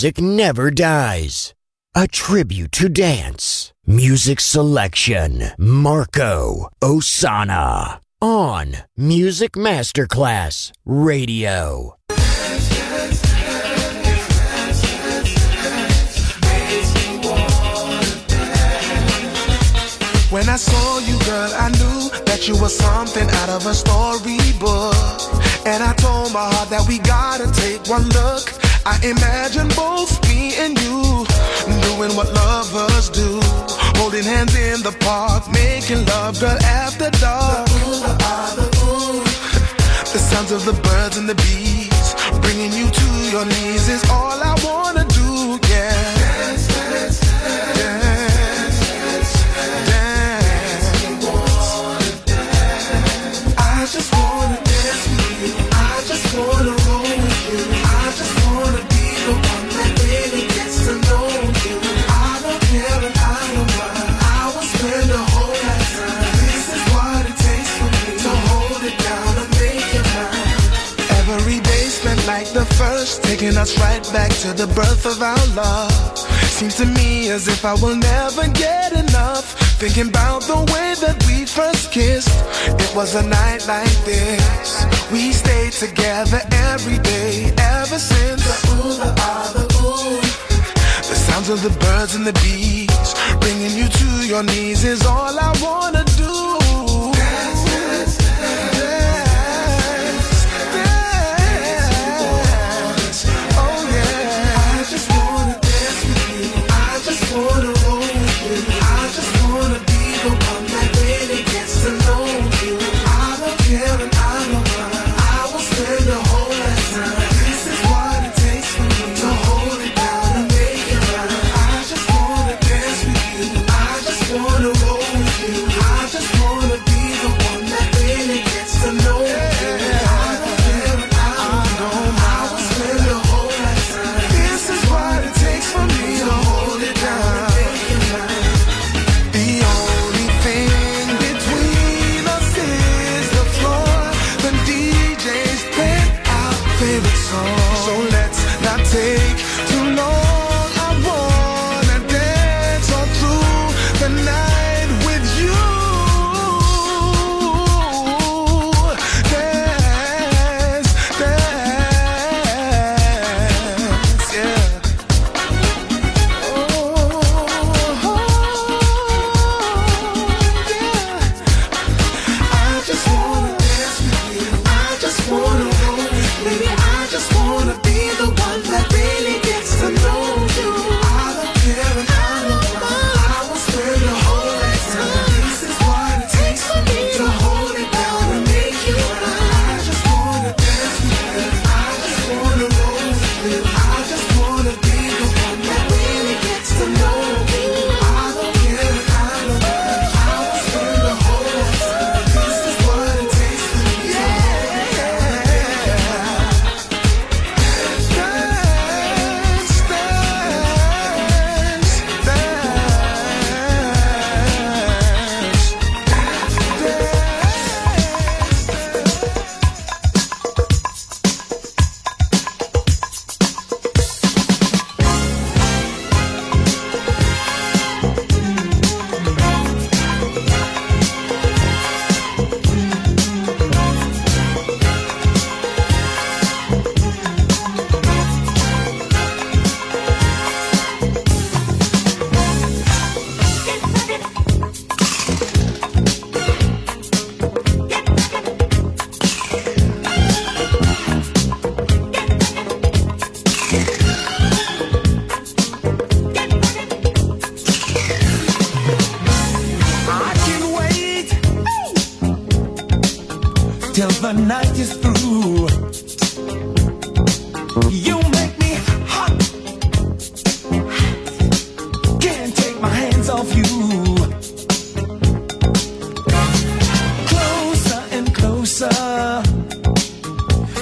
Music never dies. A tribute to dance. Music selection. Marco Ossanna. On Music Masterclass Radio. When I saw you, girl, I knew that you were something out of a storybook. And I told my heart that we gotta take one look I imagine both me and you doing what lovers do, holding hands in the park, making love, girl, after dark. The sounds of the birds and the bees, bringing you to your knees is all I wanna the birth of our love. Seems to me as if I will never get enough. Thinking about the way that we first kissed. It was a night like this. We stayed together every day ever since. The ooh, the ah, the ooh. The sounds of the birds and the bees, bringing you to your knees is all I wanna do.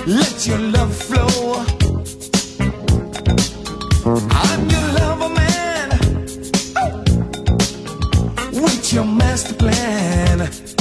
Let your love flow. I'm your lover man. Oh. With your master plan.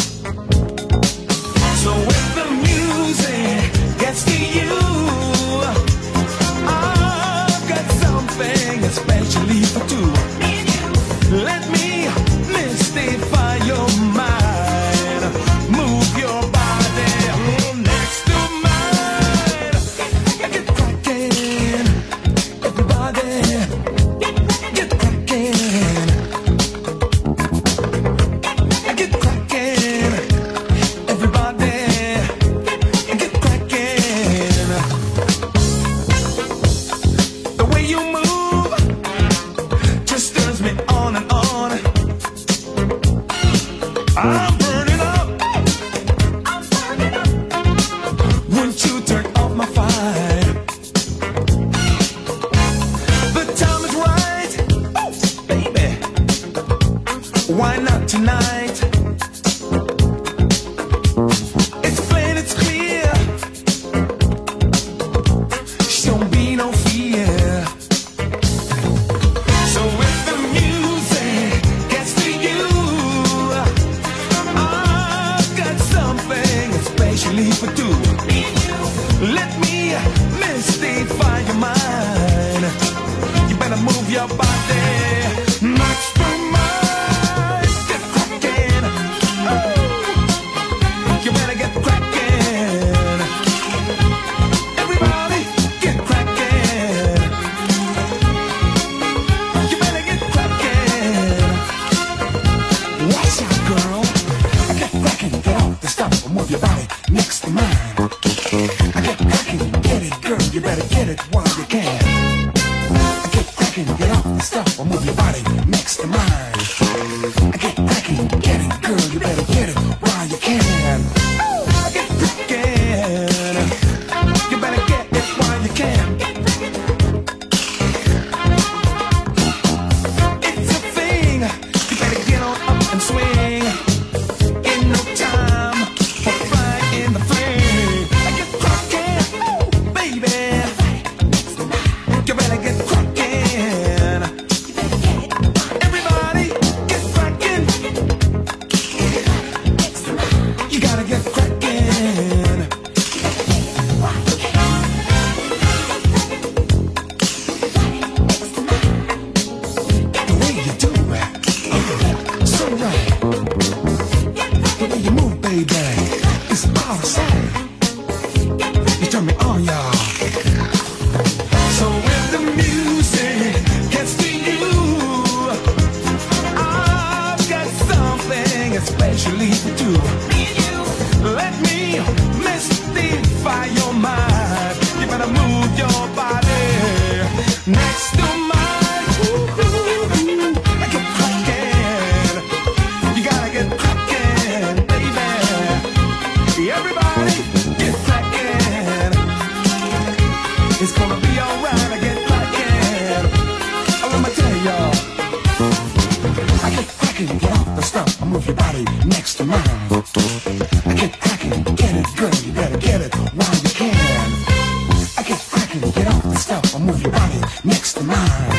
Move your body next to mine.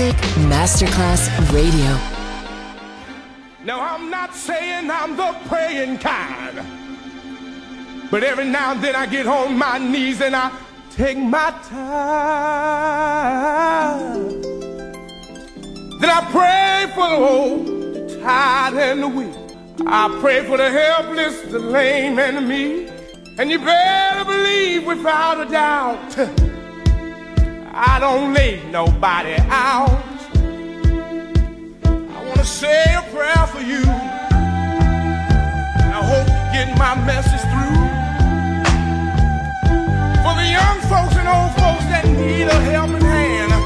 Music Masterclass Radio. Now, I'm not saying I'm the praying kind, but every now and then I get on my knees and I take my time. Then I pray for the old, the tired, and the weak. I pray for the helpless, the lame, and the meek. And you better believe without a doubt, I don't lay nobody out. I want to say a prayer for you. I hope you get my message through. For the young folks and old folks that need a helping hand.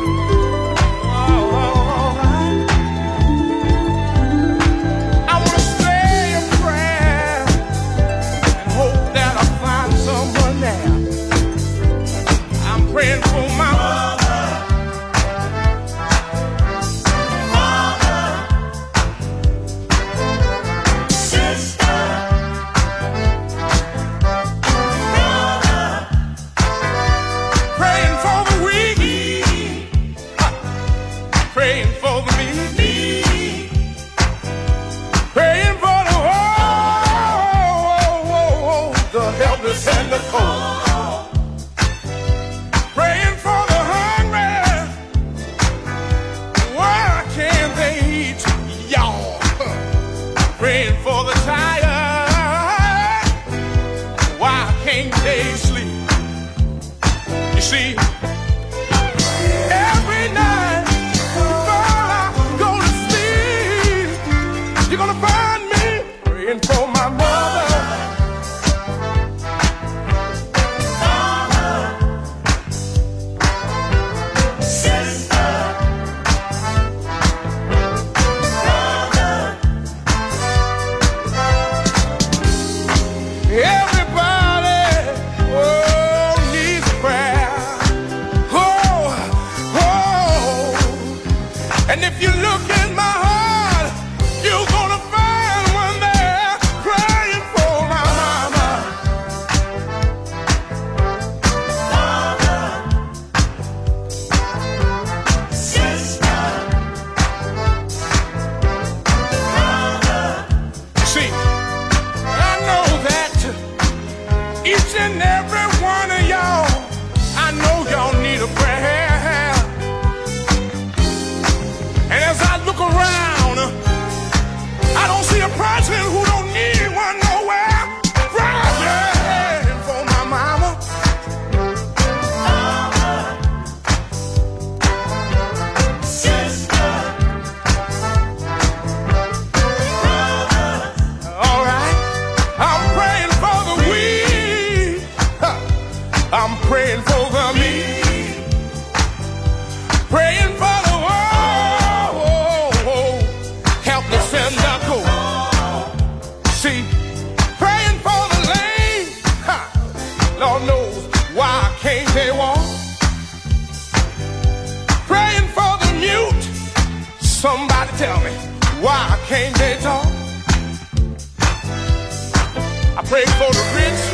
pray for the rich.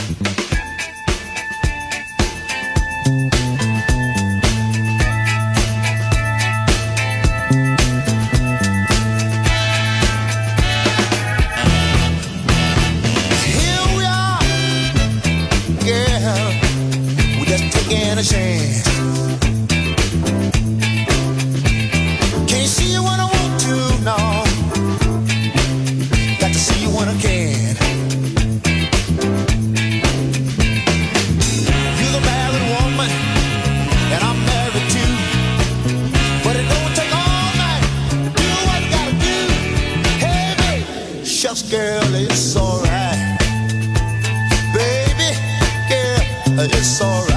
I alright.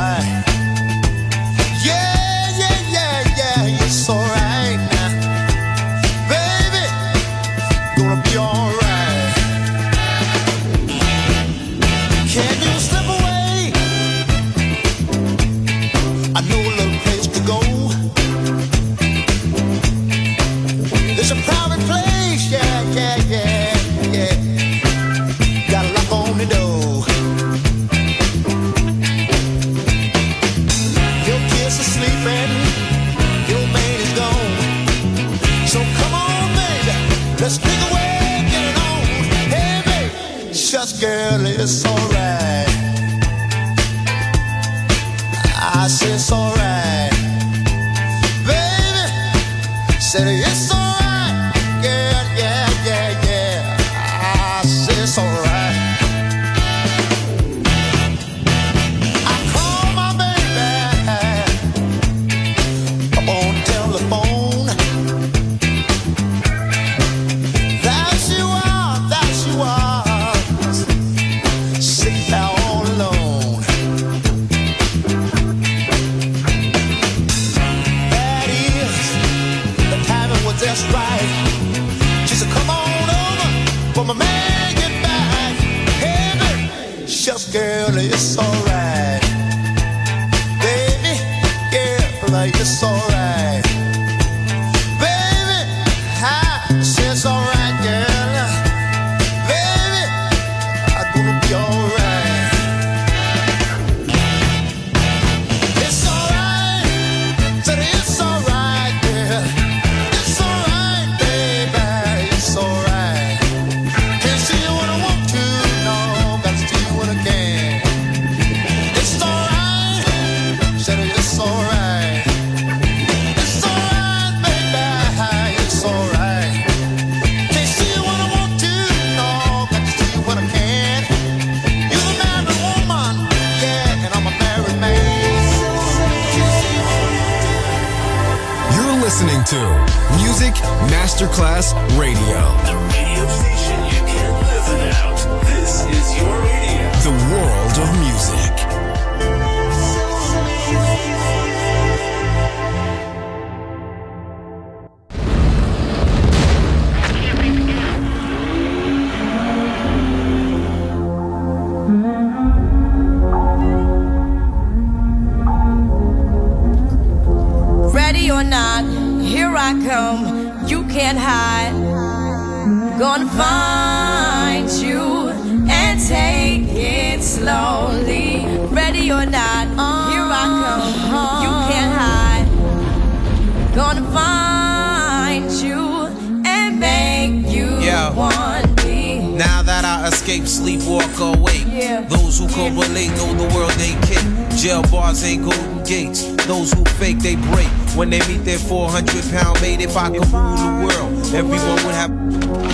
400 pound made if I could rule the world. Everyone would have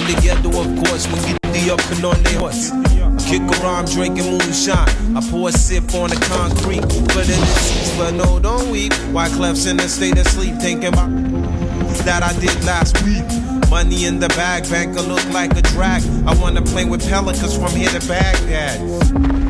together, of course, when get the up and on their horse. Kick around, drinking moonshine. I pour a sip on the concrete. But in the but no, don't weep. Wyclef's in a state of sleep, thinking about that I did last week. Money in the bag, banker look like a drag. I wanna play with pelicans from here to Baghdad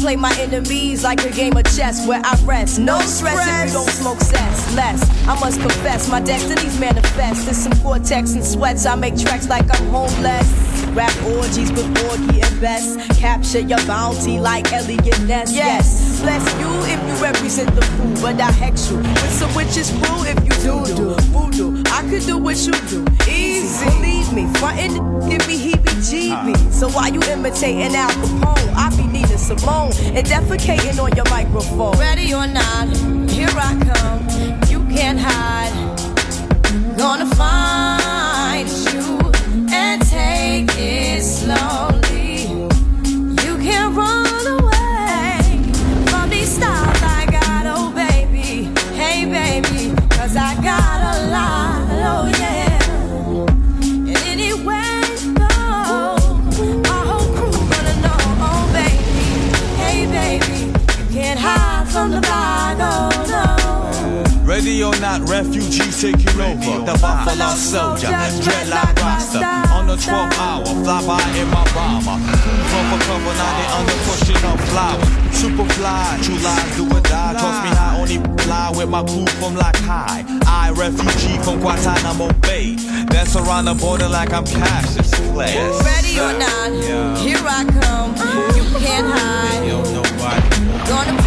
play my enemies like a game of chess where I rest. No stress if you don't smoke cess. Less, I must confess, my destinies manifest. In some cortex and sweats, I make tracks like I'm homeless. Rap orgies with Porgy and Bess. Capture your bounty like Eliot Ness. Yes, bless you if you represent the fool, but I hex you with some witches brew if you do do voodoo. I could do what you do, easy. Believe me, frontin' give me heebie-jeebies. So why you imitating Al Capone? I be Nina Simone and defecating on your microphone. Ready or not, here I come. You can't hide. Gonna find Ready or not, refugees taking over. The Buffalo Soldier, dreadlock roster. The 12th hour, fly by in my bomber. For cover, now they under pushing up flowers. Super fly, true lies do or die. Toss me high, only fly with my crew from like high. I, refugee from Guantanamo Bay. Dance around the border like I'm Cassius Clay. Ready or not, here I come. You can't hide. Gonna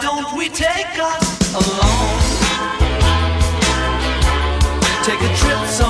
don't we take us along? Take a trip somewhere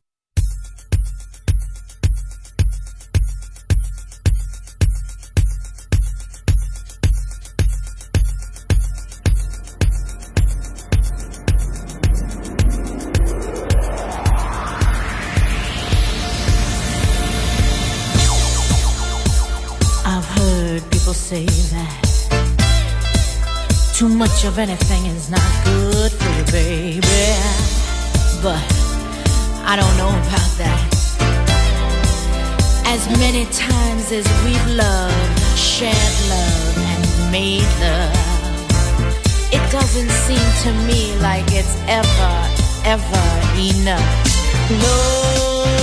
Much of anything is not good for you, baby. But I don't know about that. As many times as we've loved, shared love, and made love, it doesn't seem to me like it's ever, ever enough. Love.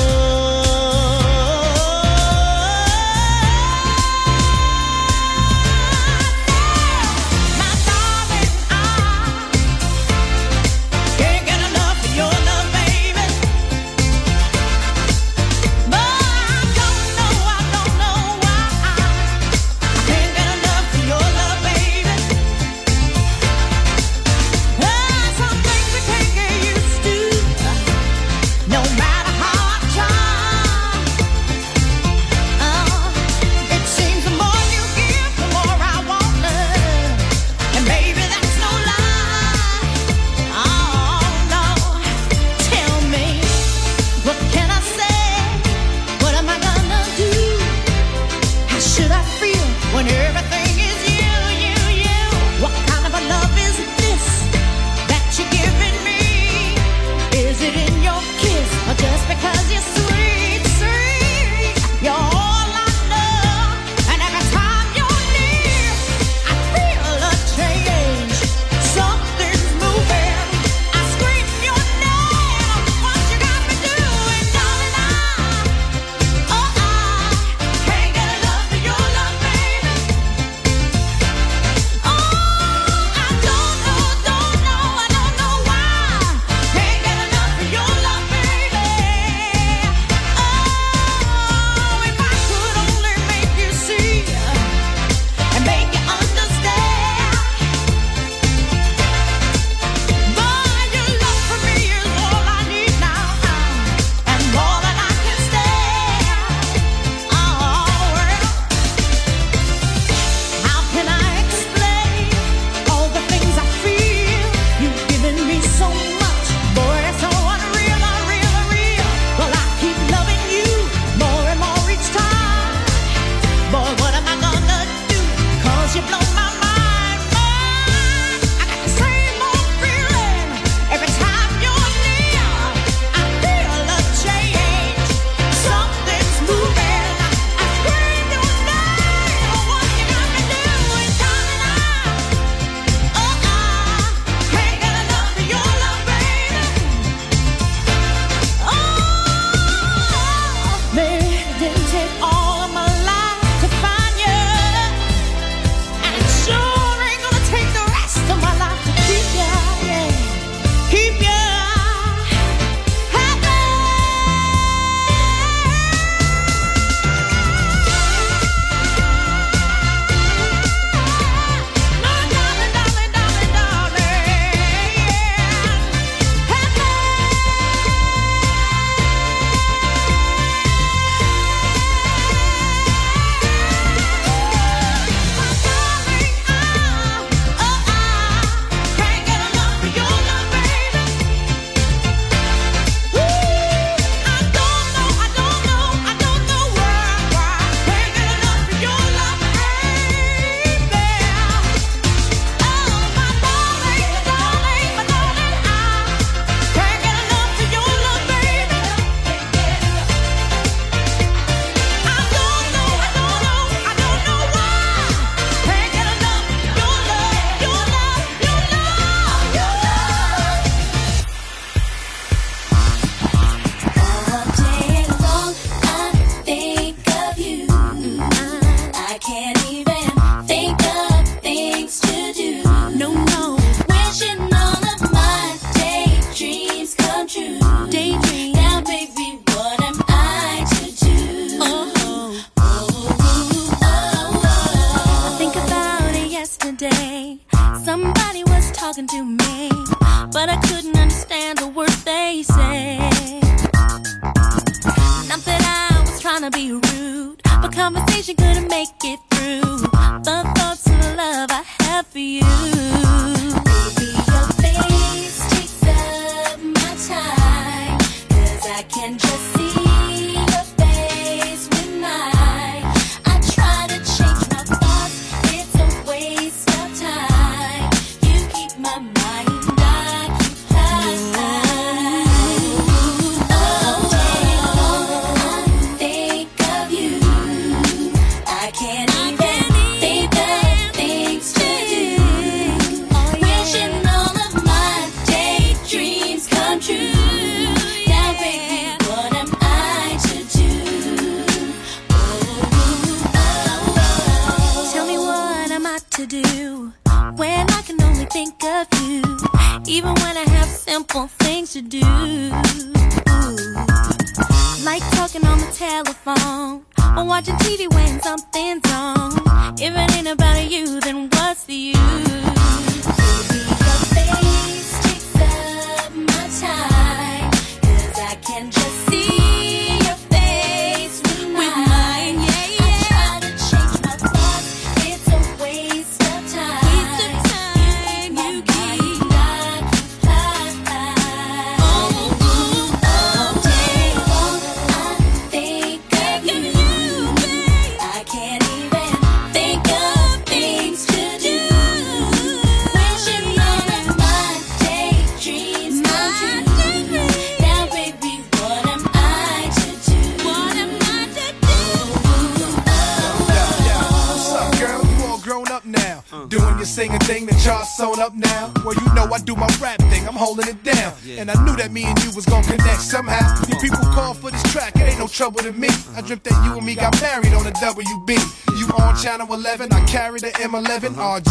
M11 RJ.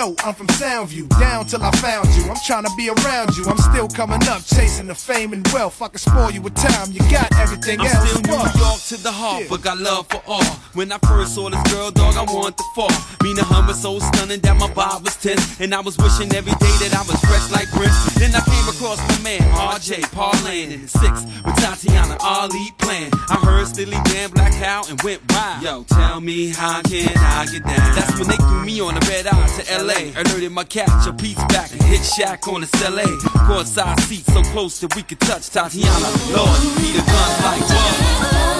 Yo, I'm from Soundview, down till I found you. I'm trying to be around you. I'm still coming up, chasing the fame and wealth. I can spoil you with time. You got everything I'm else. I'm still New. York to the heart, yeah. but got love for all. When I first saw this girl, dog, I wanted to fall. Mina hum was so stunning that my vibe was tense, and I was wishing every day that I was fresh like Prince. Then I came across my man R.J. Parlan in the six with Tatiana Ali playing. I heard Steely Dan Black out and went wild. Yo, tell me how can I get down? That's when they threw me on the red eye to L.A. LA. Alerted my catch, a piece back, and hit shack on the cellar. Courtside seat so close that we could touch Tatiana. Lord, Peter guns like one.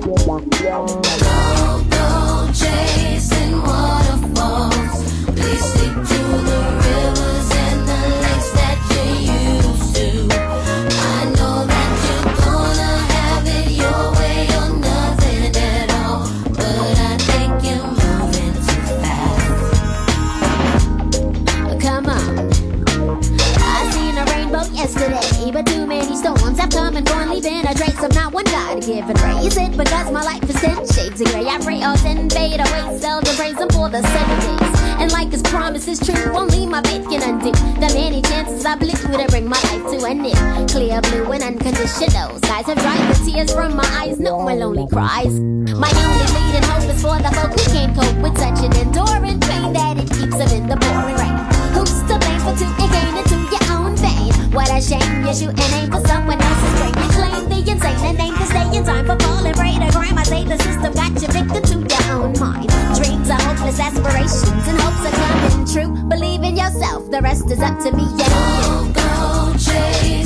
Love, give and raise it because my life is ten shades of gray. I pray all ten fade away, seldom praise him for the seven days. And like his promise is true, only my faith can undo the many chances I blew to bring my life to an end. Clear blue and unconditional skies have dried the tears from my eyes. No more lonely cries. My only leading hope is for the folk who can't cope with such an enduring pain that it keeps them in the pouring rain. Who's to blame for two and gain into your own vein? What a shame you shoot and aim for someone else's brain. The insane and aim to stay in time for falling prey to crime. I say the system got you victim to your own mind. Dreams are hopeless aspirations and hopes are coming true. Believe in yourself, the rest is up to me and you. Go chasing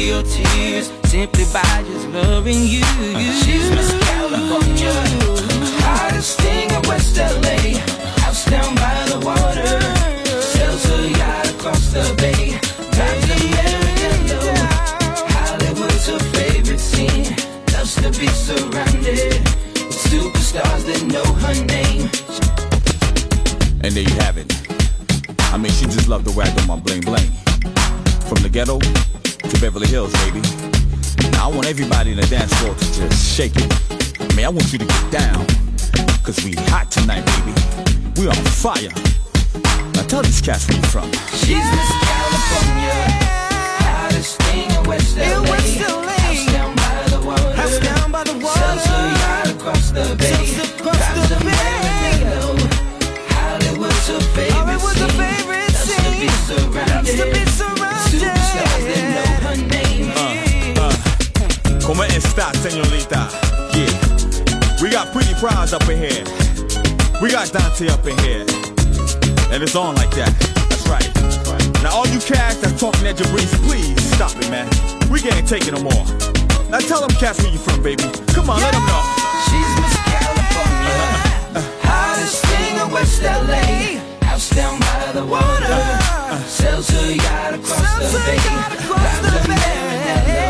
away your tears simply by just loving you. She's Miss California, hottest thing in West LA. House down by the water, sells her yacht across the bay. Drives a Maranello. Hollywood's her favorite scene. Loves to be surrounded with superstars that know her name. And there you have it. I mean, she just loved the wag on my bling bling. From the ghetto to Beverly Hills, baby. Now I want everybody in the dance floor to just shake it. I mean, I want you to get down. Cause we hot tonight, baby. We on fire. Now tell these cats where you from. She's Miss California, hottest thing in West LA. House down by the water, house down by the water. Como esta, señorita? Yeah. We got pretty prize up in here. We got Dante up in here. And it's on like that. That's right. Now all you cats that's talking at Jabrice, please stop it, man. We can't take it no more. Now tell them cats where you from, baby. Come on, let them know. She's Miss California, hottest thing in West LA. House down by the water, sells her yacht across the bay. Drives a Maranello.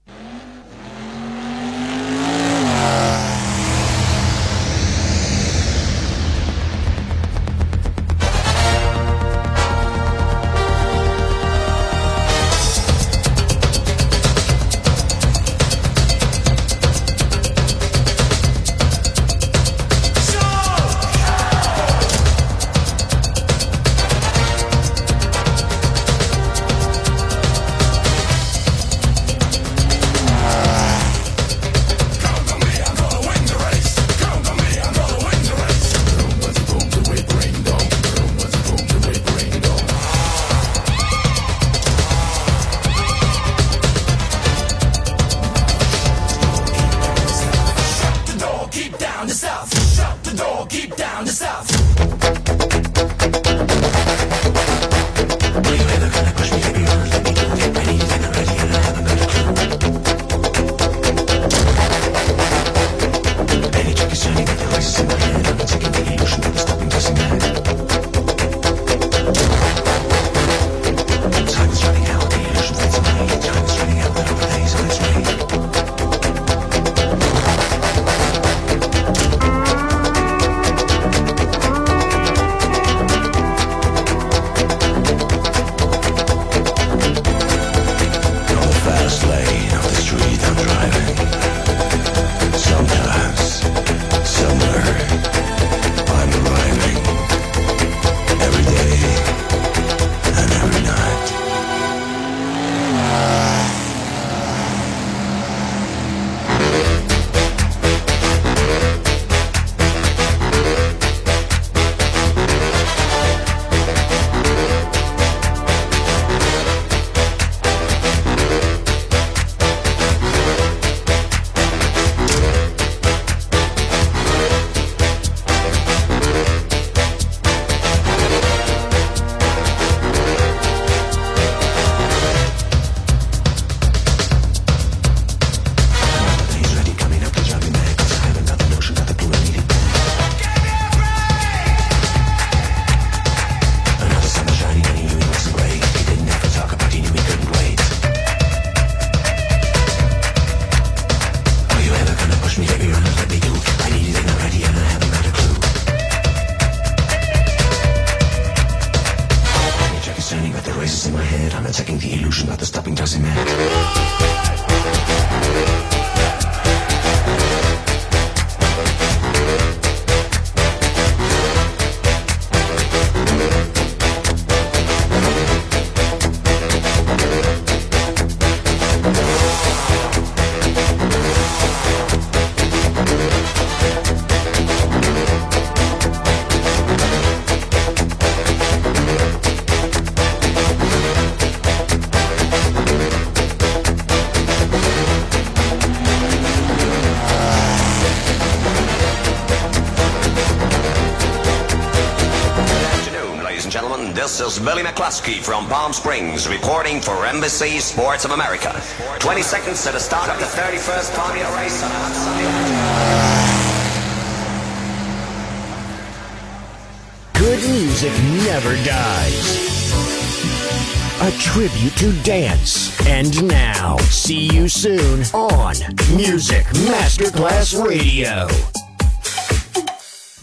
Is Billy McCluskey from Palm Springs reporting for Embassy Sports of America. 20 seconds to the start of the 31st Formula race on a hot Sunday Good music never dies. A tribute to dance. And now, see you soon on Music Masterclass Radio.